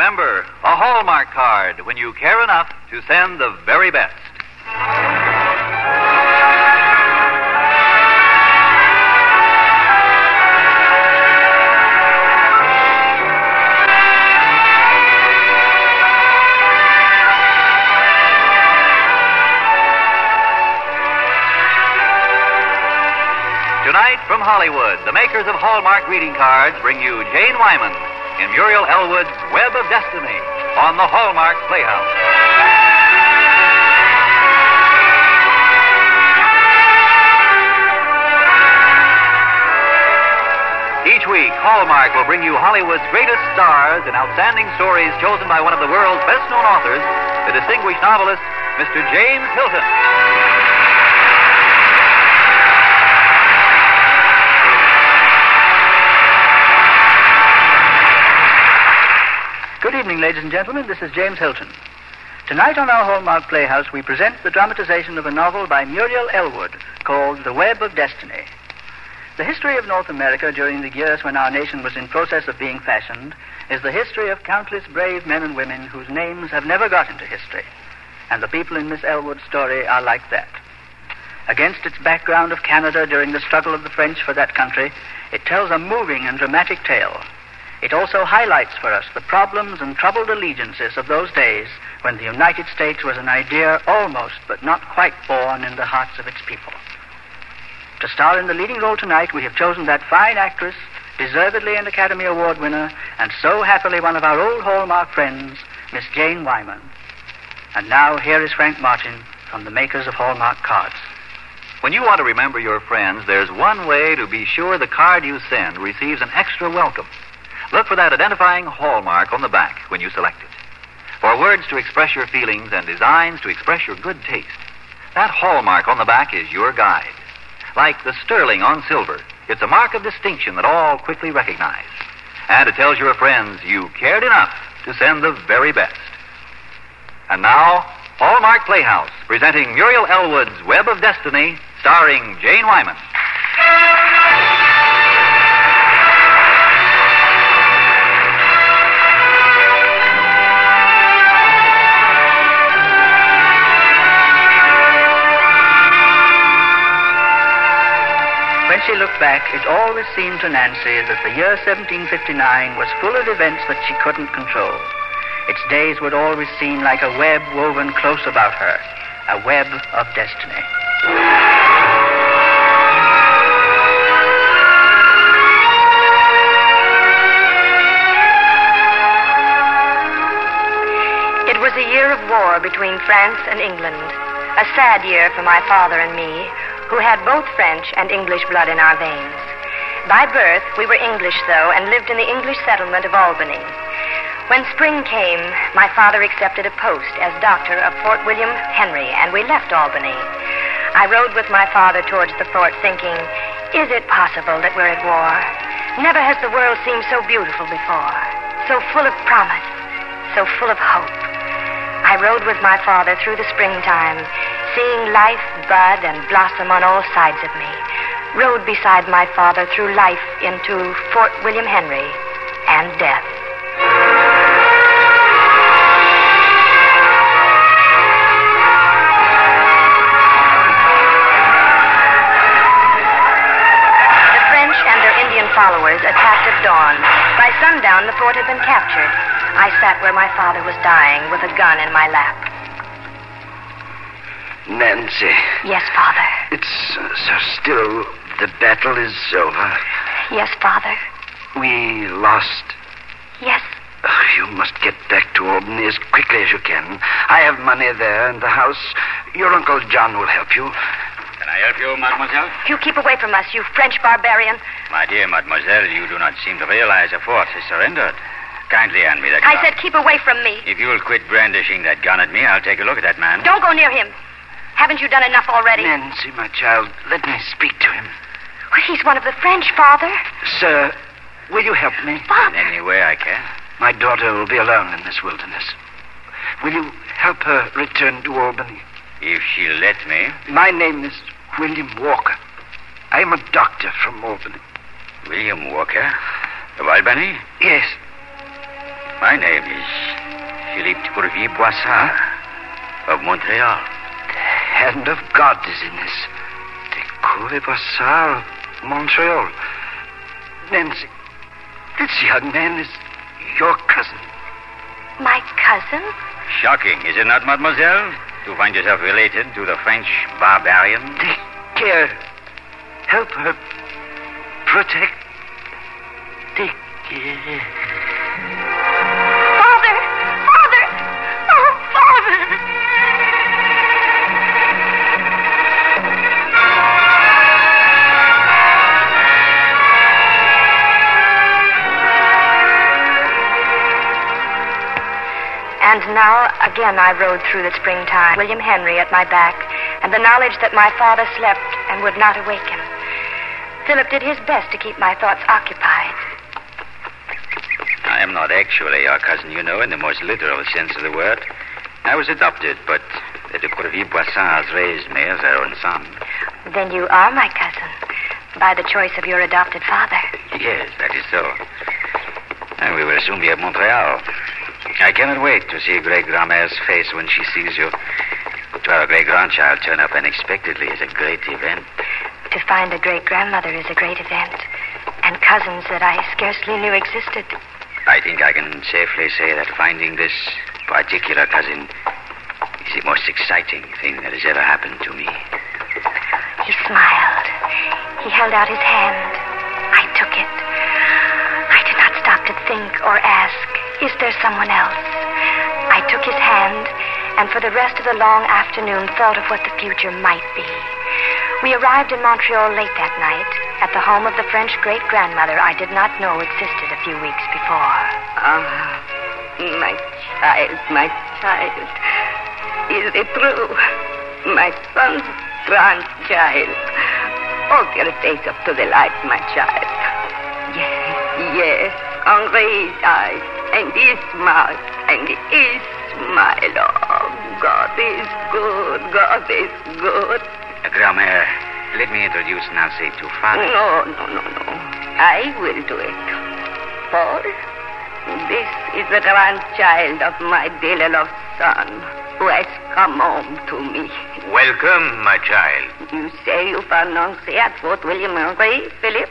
Remember, a Hallmark card when you care enough to send the very best. Tonight from Hollywood, the makers of Hallmark greeting cards bring you Jane Wyman in Muriel Elwood's Web of Destiny on the Hallmark Playhouse. Each week, Hallmark will bring you Hollywood's greatest stars and outstanding stories chosen by one of the world's best known authors, the distinguished novelist, Mr. James Hilton. Evening, ladies and gentlemen. This is James Hilton. Tonight on our Hallmark Playhouse, we present the dramatization of a novel by Muriel Elwood called The Web of Destiny. The history of North America during the years when our nation was in process of being fashioned is the history of countless brave men and women whose names have never got into history. And the people in Miss Elwood's story are like that. Against its background of Canada during the struggle of the French for that country, it tells a moving and dramatic tale. It also highlights for us the problems and troubled allegiances of those days when the United States was an idea almost but not quite born in the hearts of its people. To star in the leading role tonight, we have chosen that fine actress, deservedly an Academy Award winner, and so happily one of our old Hallmark friends, Miss Jane Wyman. And now, here is Frank Martin from the makers of Hallmark cards. When you want to remember your friends, there's one way to be sure the card you send receives an extra welcome. Look for that identifying hallmark on the back when you select it. For words to express your feelings and designs to express your good taste, that hallmark on the back is your guide. Like the sterling on silver, it's a mark of distinction that all quickly recognize. And it tells your friends you cared enough to send the very best. And now, Hallmark Playhouse, presenting Muriel Elwood's Web of Destiny, starring Jane Wyman. When she looked back, it always seemed to Nancy that the year 1759 was full of events that she couldn't control. Its days would always seem like a web woven close about her, a web of destiny. It was a year of war between France and England. A sad year for my father and me, who had both French and English blood in our veins. By birth, we were English, though, and lived in the English settlement of Albany. When spring came, my father accepted a post as doctor of Fort William Henry, and we left Albany. I rode with my father towards the fort, thinking, is it possible that we're at war? Never has the world seemed so beautiful before, so full of promise, so full of hope. I rode with my father through the springtime, seeing life bud and blossom on all sides of me. Rode beside my father through life into Fort William Henry and death. The French and their Indian followers attacked at dawn. By sundown, the fort had been captured. I sat where my father was dying with a gun in my lap. Nancy, Yes, Father. it's uh, so still. The battle is over. Yes, Father. We lost. Yes. Oh, you must get back to Albany as quickly as you can. I have money there and the house. Your Uncle John will help you. Can I help you, mademoiselle? You keep away from us, you French barbarian. My dear mademoiselle, you do not seem to realize the fort has surrendered. Kindly hand me that gun. I said keep away from me. If you'll quit brandishing that gun at me, I'll take a look at that man. Don't go near him. Haven't you done enough already? Nancy, my child, let me speak to him. Well, he's one of the French, Father. Sir, will you help me? In Father. any way I can. My daughter will be alone in this wilderness. Will you help her return to Albany? If she'll let me. My name is William Walker. I am a doctor from Albany. William Walker? Of Albany? Yes. My name is Philippe de Courville Boissard of Montreal. The hand of God is in this. The Courville Boissard of Montreal. Nancy, this young man is your cousin. My cousin? Shocking, is it not, mademoiselle? To find yourself related to the French barbarian? Take care. Help her. Protect. Take care. And now, again, I rode through the springtime, William Henry at my back, and the knowledge that my father slept and would not awaken. Philip did his best to keep my thoughts occupied. I am not actually your cousin, you know, in the most literal sense of the word. I was adopted, but the de Courville Boissards raised me as their own son. Then you are my cousin, by the choice of your adopted father. Yes, that is so. And we will soon be at Montreal. I cannot wait to see great grandma's face when she sees you. To have a great grandchild turn up unexpectedly is a great event. To find a great grandmother is a great event, and cousins that I scarcely knew existed. I think I can safely say that finding this particular cousin is the most exciting thing that has ever happened to me. He smiled. He held out his hand. I took it. I did not stop to think or ask, is there someone else? I took his hand, and for the rest of the long afternoon thought of what the future might be. We arrived in Montreal late that night, at the home of the French great grandmother I did not know existed a few weeks before. Ah, my child, my child. Is it true? My son's grandchild. Hold your face up to the light, my child. Yes, yes. Henri's eyes, and his mouth, and his smile. Oh, God is good. God is good. Uh, Grandmère, let me introduce Nancy to father. No, no, no, no. I will do it. Paul, this is the grandchild of my dearly loved son who has come home to me. Welcome, my child. You say you found Nancy at Fort William Henry, Philip?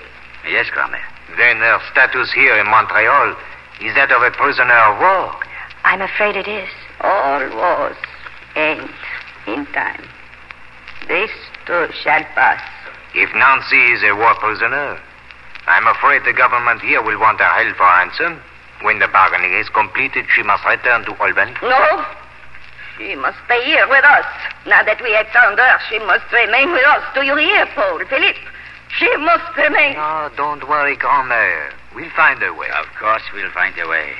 Yes, Grandmère. Then her status here in Montreal is that of a prisoner of war. I'm afraid it is. All wars end in time. This too shall pass. If Nancy is a war prisoner, I'm afraid the government here will want her held for ransom. When the bargaining is completed, she must return to Albany. No. She must stay here with us. Now that we have found her, she must remain with us. Do you hear, Paul? Philip? She must remain. No, don't worry, Grandmère. We'll find a way. Of course, we'll find a way.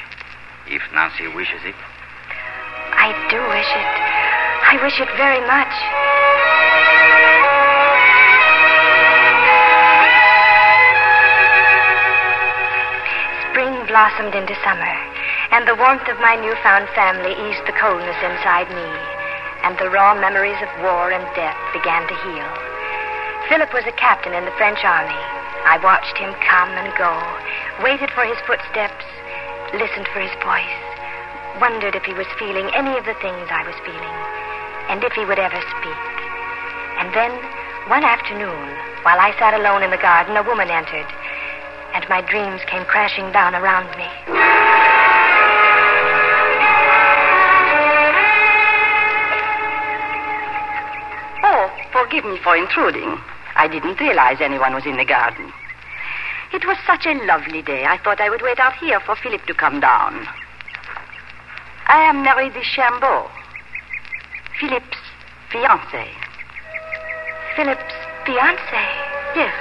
If Nancy wishes it. I do wish it. I wish it very much. Spring blossomed into summer, and the warmth of my newfound family eased the coldness inside me, and the raw memories of war and death began to heal. Philip was a captain in the French army. I watched him come and go, waited for his footsteps, listened for his voice, wondered if he was feeling any of the things I was feeling, and if he would ever speak. And then, one afternoon, while I sat alone in the garden, a woman entered, and my dreams came crashing down around me. Oh, forgive me for intruding. I didn't realize anyone was in the garden. It was such a lovely day. I thought I would wait out here for Philip to come down. I am Mary de Chambeau, Philip's fiancée. Philip's fiancé. Yes.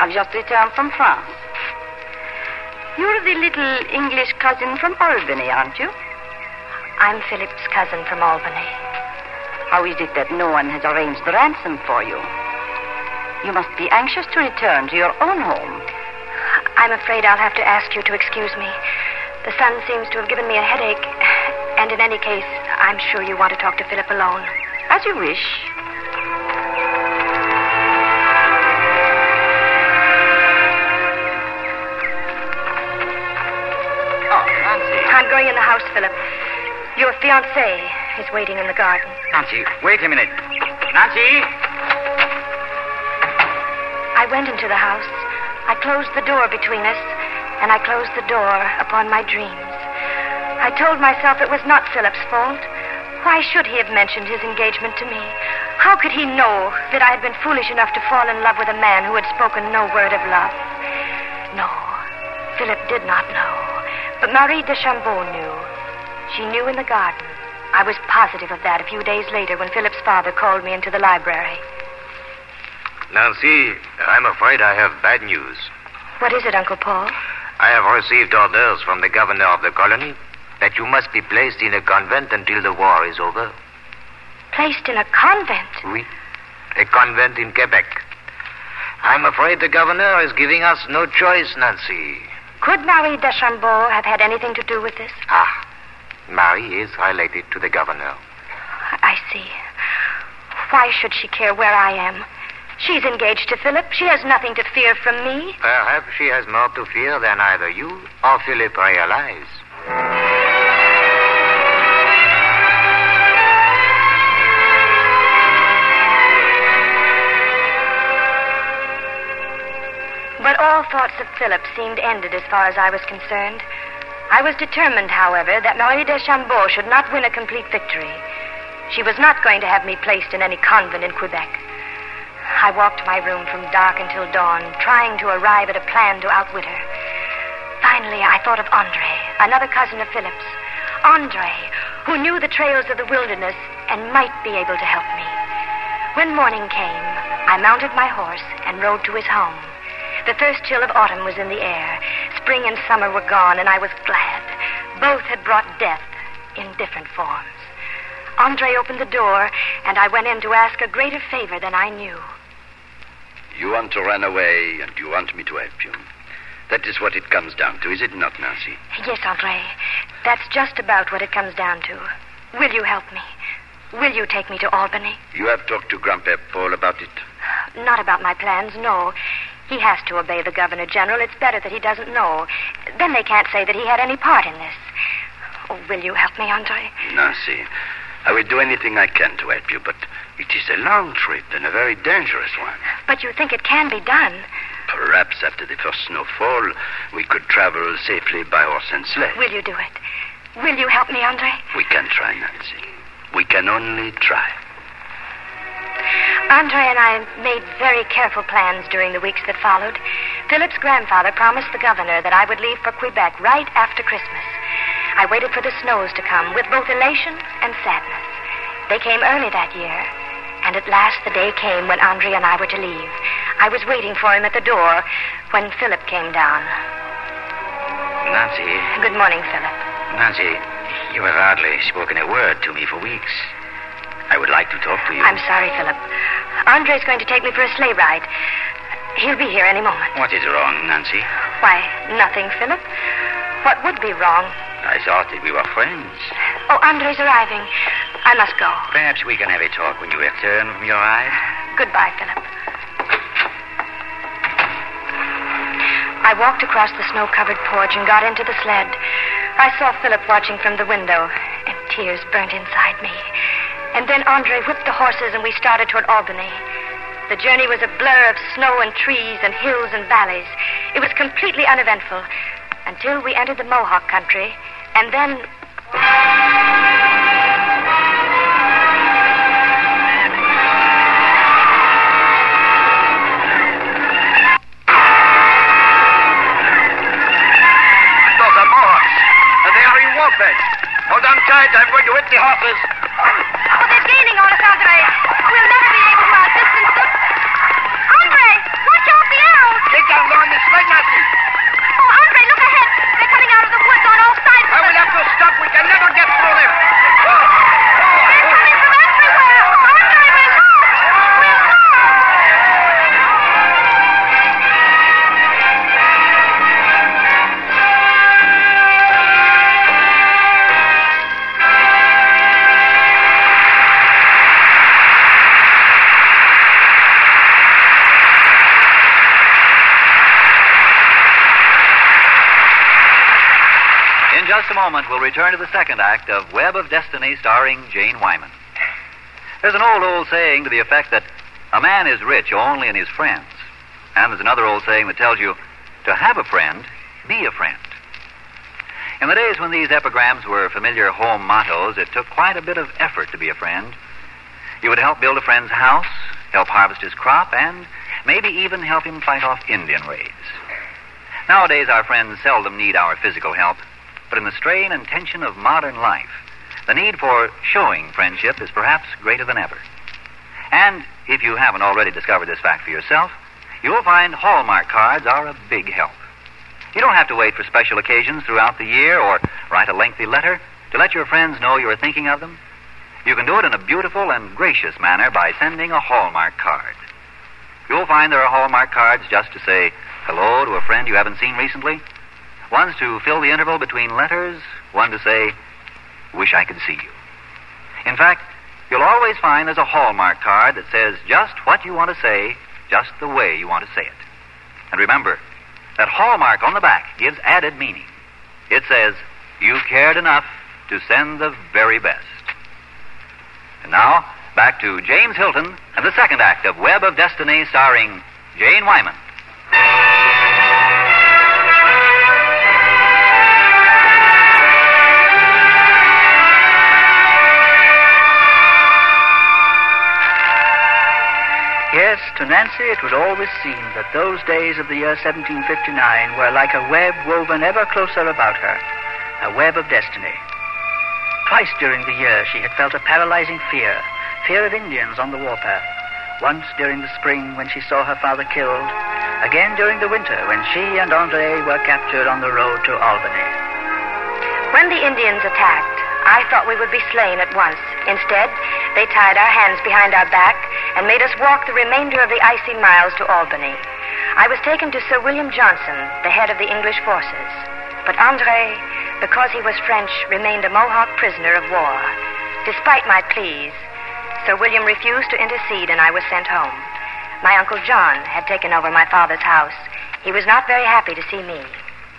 I've just returned from France. You're the little English cousin from Albany, aren't you? I'm Philip's cousin from Albany. How is it that no one has arranged the ransom for you? You must be anxious to return to your own home. I'm afraid I'll have to ask you to excuse me. The sun seems to have given me a headache, and in any case, I'm sure you want to talk to Philip alone. As you wish. Oh, Nancy. I'm going in the house, Philip. Your fiancée is waiting in the garden. Nancy, wait a minute. Nancy! I went into the house. I closed the door between us, and I closed the door upon my dreams. I told myself it was not Philip's fault. Why should he have mentioned his engagement to me? How could he know that I had been foolish enough to fall in love with a man who had spoken no word of love? No, Philip did not know. But Marie de Chambeau knew. She knew in the garden. I was positive of that a few days later when Philip's father called me into the library. Nancy, I'm afraid I have bad news. What is it, Uncle Paul? I have received orders from the governor of the colony that you must be placed in a convent until the war is over. Placed in a convent? Oui. A convent in Quebec. I'm afraid the governor is giving us no choice, Nancy. Could Marie Deschambault have had anything to do with this? Ah, Marie is related to the governor. I see. Why should she care where I am? She's engaged to Philip. She has nothing to fear from me. Perhaps she has more to fear than either you or Philip realize. But all thoughts of Philip seemed ended as far as I was concerned. I was determined, however, that Marie de Chambeau should not win a complete victory. She was not going to have me placed in any convent in Quebec. I walked my room from dark until dawn, trying to arrive at a plan to outwit her. Finally, I thought of Andre, another cousin of Philip's. Andre, who knew the trails of the wilderness and might be able to help me. When morning came, I mounted my horse and rode to his home. The first chill of autumn was in the air. Spring and summer were gone, and I was glad. Both had brought death in different forms. Andre opened the door, and I went in to ask a greater favor than I knew. You want to run away, and you want me to help you. That is what it comes down to, is it not, Nancy? Yes, Andre. That's just about what it comes down to. Will you help me? Will you take me to Albany? You have talked to Grandpère Paul about it? Not about my plans, no. He has to obey the Governor General. It's better that he doesn't know. Then they can't say that he had any part in this. Oh, will you help me, Andre? Nancy, I will do anything I can to help you, but it is a long trip and a very dangerous one. But you think it can be done? Perhaps after the first snowfall, we could travel safely by horse and sleigh. Will you do it? Will you help me, Andre? We can try, Nancy. We can only try. Andre and I made very careful plans during the weeks that followed. Philip's grandfather promised the governor that I would leave for Quebec right after Christmas. I waited for the snows to come with both elation and sadness. They came early that year, and at last the day came when Andre and I were to leave. I was waiting for him at the door when Philip came down. Nancy. Good morning, Philip. Nancy, you have hardly spoken a word to me for weeks. I would like to talk to you. I'm sorry, Philip. Andre's going to take me for a sleigh ride. He'll be here any moment. What is wrong, Nancy? Why, nothing, Philip. What would be wrong? I thought that we were friends. Oh, Andre's arriving. I must go. Perhaps we can have a talk when you return from your ride. Goodbye, Philip. I walked across the snow covered porch and got into the sled. I saw Philip watching from the window, and tears burnt inside me. And then Andre whipped the horses, and we started toward Albany. The journey was a blur of snow and trees and hills and valleys. It was completely uneventful until we entered the Mohawk country, and then. Those are. And they are in Walpeg. Hold on tight. I'm going to whip the moment, we'll return to the second act of Web of Destiny starring Jane Wyman. There's an old, old saying to the effect that a man is rich only in his friends. And there's another old saying that tells you to have a friend, be a friend. In the days when these epigrams were familiar home mottos, it took quite a bit of effort to be a friend. You would help build a friend's house, help harvest his crop, and maybe even help him fight off Indian raids. Nowadays, our friends seldom need our physical help, but in the strain and tension of modern life, the need for showing friendship is perhaps greater than ever. And if you haven't already discovered this fact for yourself, you'll find Hallmark cards are a big help. You don't have to wait for special occasions throughout the year or write a lengthy letter to let your friends know you're thinking of them. You can do it in a beautiful and gracious manner by sending a Hallmark card. You'll find there are Hallmark cards just to say hello to a friend you haven't seen recently, ones to fill the interval between letters, one to say, wish I could see you. In fact, you'll always find there's a Hallmark card that says just what you want to say, just the way you want to say it. And remember, that Hallmark on the back gives added meaning. It says, You cared enough to send the very best. And now, back to James Hilton and the second act of Web of Destiny starring Jane Wyman. To Nancy it would always seem that those days of the year 1759 were like a web woven ever closer about her, a web of destiny. Twice during the year she had felt a paralyzing fear, fear of Indians on the warpath. Once during the spring when she saw her father killed, again during the winter when she and Andre were captured on the road to Albany. When the Indians attacked, I thought we would be slain at once. Instead, they tied our hands behind our back and made us walk the remainder of the icy miles to Albany. I was taken to Sir William Johnson, the head of the English forces. But Andre, because he was French, remained a Mohawk prisoner of war. Despite my pleas, Sir William refused to intercede and I was sent home. My Uncle John had taken over my father's house. He was not very happy to see me.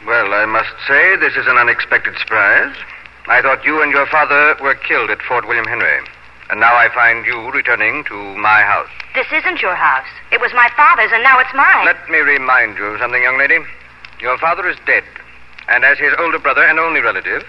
Well, I must say this is an unexpected surprise. I thought you and your father were killed at Fort William Henry. And now I find you returning to my house. This isn't your house. It was my father's, and now it's mine. Let me remind you of something, young lady. Your father is dead. And as his older brother and only relative,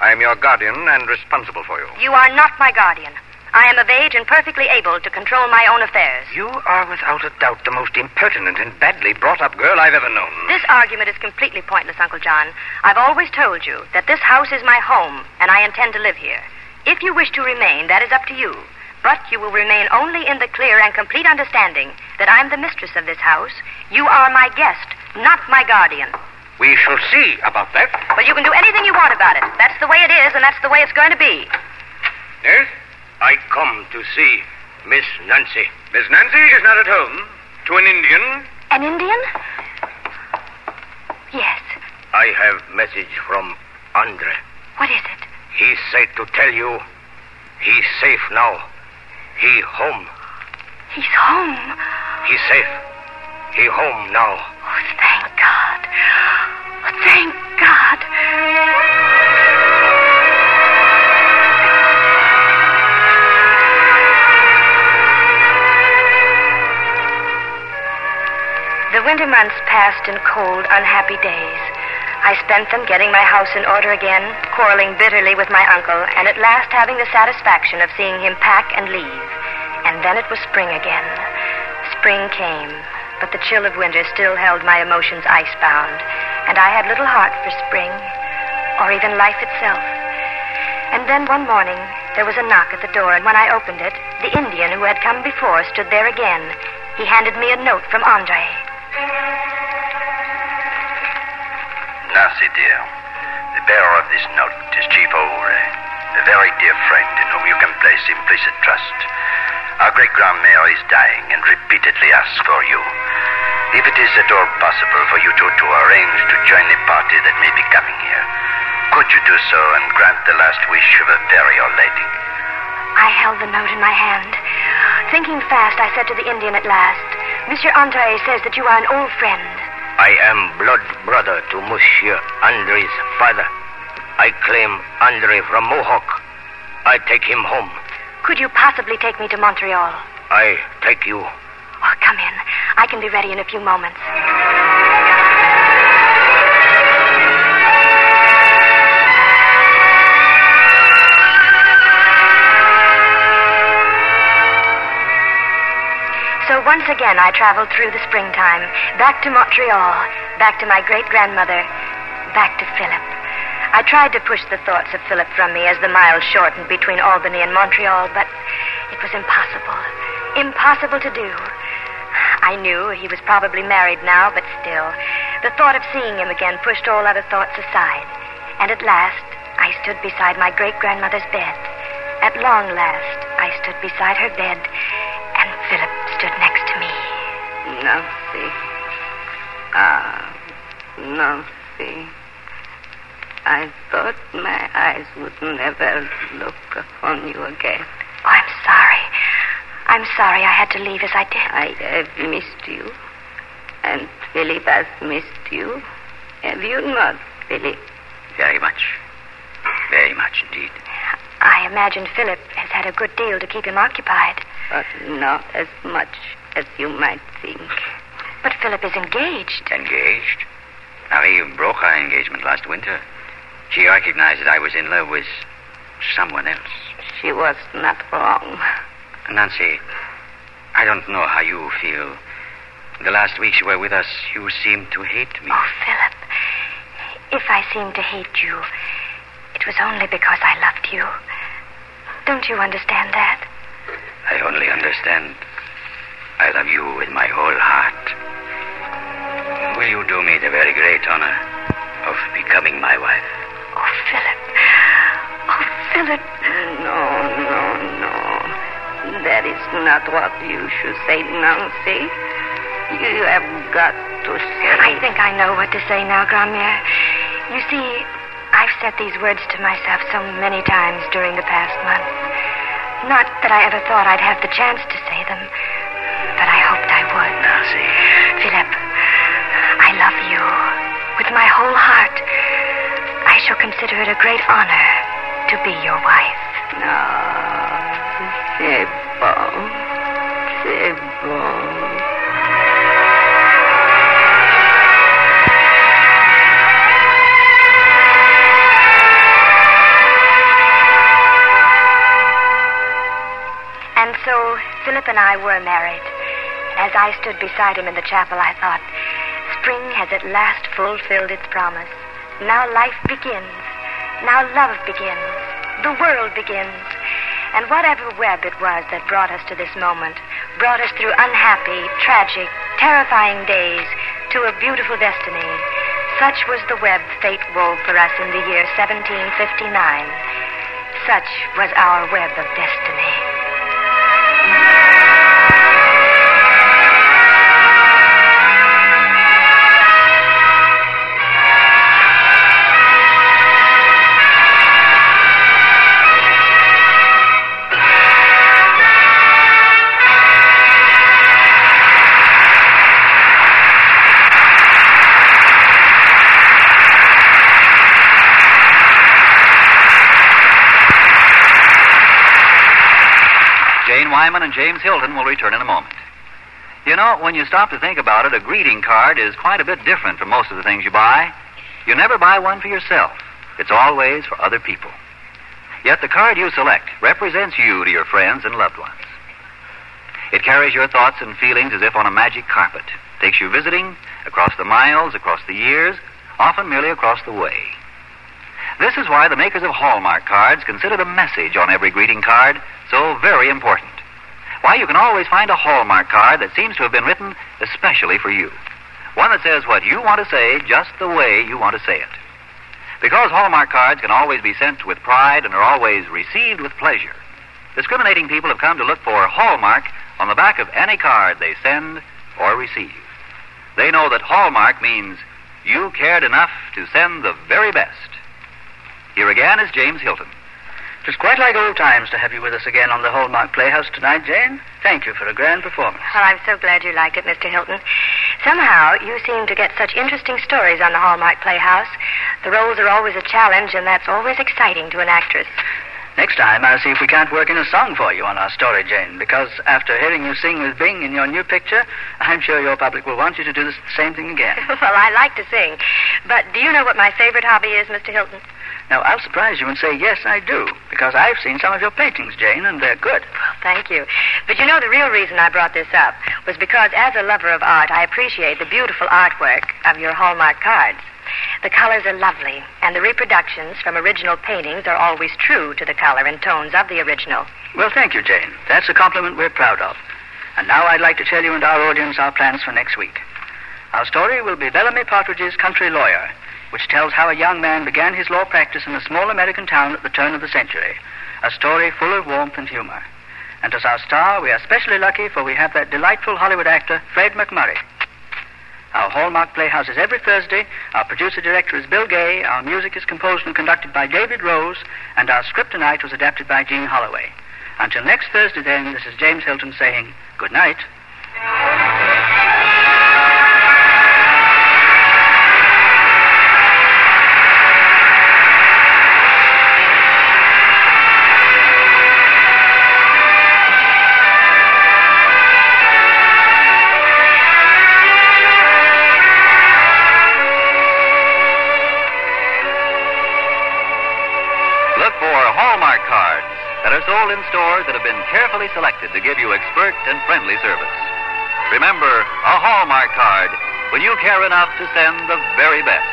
I am your guardian and responsible for you. You are not my guardian. I am of age and perfectly able to control my own affairs. You are without a doubt the most impertinent and badly brought up girl I've ever known. This argument is completely pointless, Uncle John. I've always told you that this house is my home, and I intend to live here. If you wish to remain, that is up to you. But you will remain only in the clear and complete understanding that I'm the mistress of this house. You are my guest, not my guardian. We shall see about that. But you can do anything you want about it. That's the way it is, and that's the way it's going to be. Yes? I come to see Miss Nancy. Miss Nancy is not at home. To an Indian. An Indian? Yes. I have message from Andre. What is it? He said to tell you he's safe now. He home. He's home. He's safe. He home now. Oh, thank God. Oh, thank God. The winter months passed in cold, unhappy days. I spent them getting my house in order again, quarreling bitterly with my uncle, and at last having the satisfaction of seeing him pack and leave. And then it was spring again. Spring came, but the chill of winter still held my emotions icebound, and I had little heart for spring, or even life itself. And then one morning, there was a knock at the door, and when I opened it, the Indian who had come before stood there again. He handed me a note from Andre. Nancy, dear, the bearer of this note is Chief O'Reilly, a very dear friend in whom you can place implicit trust. Our great grandmère is dying and repeatedly asks for you. If it is at all possible for you two to arrange to join the party that may be coming here, could you do so and grant the last wish of a very old lady? I held the note in my hand. Thinking fast, I said to the Indian at last, Monsieur Andre says that you are an old friend. I am blood brother to Monsieur Andre's father. I claim Andre from Mohawk. I take him home. Could you possibly take me to Montreal? I take you. Oh, come in. I can be ready in a few moments. Once again I traveled through the springtime, back to Montreal, back to my great grandmother, back to Philip. I tried to push the thoughts of Philip from me as the miles shortened between Albany and Montreal, but it was impossible. Impossible to do. I knew he was probably married now, but still, the thought of seeing him again pushed all other thoughts aside. And at last, I stood beside my great grandmother's bed. At long last, I stood beside her bed, and Philip stood next to me. Nancy. Ah, Nancy. I thought my eyes would never look upon you again. Oh, I'm sorry. I'm sorry I had to leave as I did. I have missed you, and Philip has missed you. Have you not, Philip? Very much. Very much indeed. I imagine Philip has had a good deal to keep him occupied. But not as much as you might think. But Philip is engaged. Engaged? Marie broke our engagement last winter. She recognized that I was in love with someone else. She was not wrong. Nancy, I don't know how you feel. The last weeks you were with us, you seemed to hate me. Oh, Philip, if I seemed to hate you, it was only because I loved you. Don't you understand that? I only understand. I love you with my whole heart. Will you do me the very great honor of becoming my wife? Oh, Philip. Oh, Philip. No, no, no. That is not what you should say, Nancy. You have got to say. I think I know what to say now, Grandmere. You see, I've said these words to myself so many times during the past month. Not that I ever thought I'd have the chance to say them, but I hoped I would. Nancy. Philip, I love you with my whole heart. I shall consider it a great honor to be your wife. No, c'est bon. Philip and I were married. As I stood beside him in the chapel, I thought, spring has at last fulfilled its promise. Now life begins. Now love begins. The world begins. And whatever web it was that brought us to this moment, brought us through unhappy, tragic, terrifying days to a beautiful destiny. Such was the web fate wove for us in the year 1759. Such was our web of destiny. Wyman and James Hilton will return in a moment. You know, when you stop to think about it, a greeting card is quite a bit different from most of the things you buy. You never buy one for yourself. It's always for other people. Yet the card you select represents you to your friends and loved ones. It carries your thoughts and feelings as if on a magic carpet. Takes you visiting across the miles, across the years, often merely across the way. This is why the makers of Hallmark cards consider the message on every greeting card so very important. Why you can always find a Hallmark card that seems to have been written especially for you. One that says what you want to say just the way you want to say it. Because Hallmark cards can always be sent with pride and are always received with pleasure, discriminating people have come to look for Hallmark on the back of any card they send or receive. They know that Hallmark means you cared enough to send the very best. Here again is James Hilton. It was quite like old times to have you with us again on the Hallmark Playhouse tonight, Jane. Thank you for a grand performance. Well, I'm so glad you liked it, Mr. Hilton. Somehow, you seem to get such interesting stories on the Hallmark Playhouse. The roles are always a challenge, and that's always exciting to an actress. Next time, I'll see if we can't work in a song for you on our story, Jane, because after hearing you sing with Bing in your new picture, I'm sure your public will want you to do the same thing again. well, I like to sing. But do you know what my favorite hobby is, Mr. Hilton? Now, I'll surprise you and say, yes, I do, because I've seen some of your paintings, Jane, and they're good. Well, thank you. But you know, the real reason I brought this up was because, as a lover of art, I appreciate the beautiful artwork of your Hallmark cards. The colors are lovely, and the reproductions from original paintings are always true to the color and tones of the original. Well, thank you, Jane. That's a compliment we're proud of. And now I'd like to tell you and our audience our plans for next week. Our story will be Bellamy Partridge's Country Lawyer, which tells how a young man began his law practice in a small American town at the turn of the century. A story full of warmth and humor. And as our star, we are especially lucky for we have that delightful Hollywood actor, Fred MacMurray. Our Hallmark Playhouse is every Thursday. Our producer director is Bill Gay. Our music is composed and conducted by David Rose. And our script tonight was adapted by Jean Holloway. Until next Thursday, then, this is James Hilton saying good night. In stores that have been carefully selected to give you expert and friendly service. Remember, a Hallmark card when you care enough to send the very best.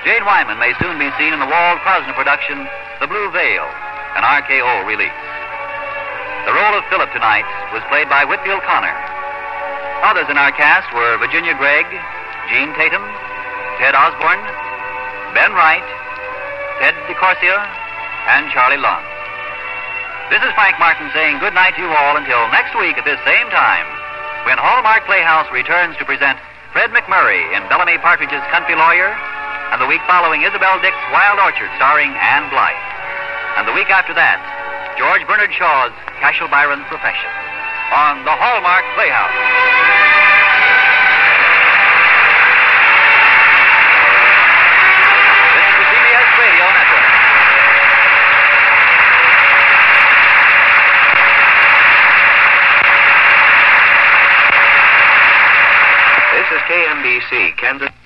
Jane Wyman may soon be seen in the Wald-Krasna production, The Blue Veil, an RKO release. The role of Philip tonight was played by Whitfield Connor. Others in our cast were Virginia Gregg, Jean Tatum, Ted Osborne, Ben Wright, Ted DeCorsia, and Charlie Lund. This is Frank Martin saying good night to you all until next week at this same time, when Hallmark Playhouse returns to present Fred MacMurray in Bellamy Partridge's Country Lawyer, and the week following Isabel Dick's Wild Orchard starring Ann Blyth. And the week after that, George Bernard Shaw's Cashel Byron's Profession on the Hallmark Playhouse. This is the CBS Radio Network. This is KMBC, Kansas.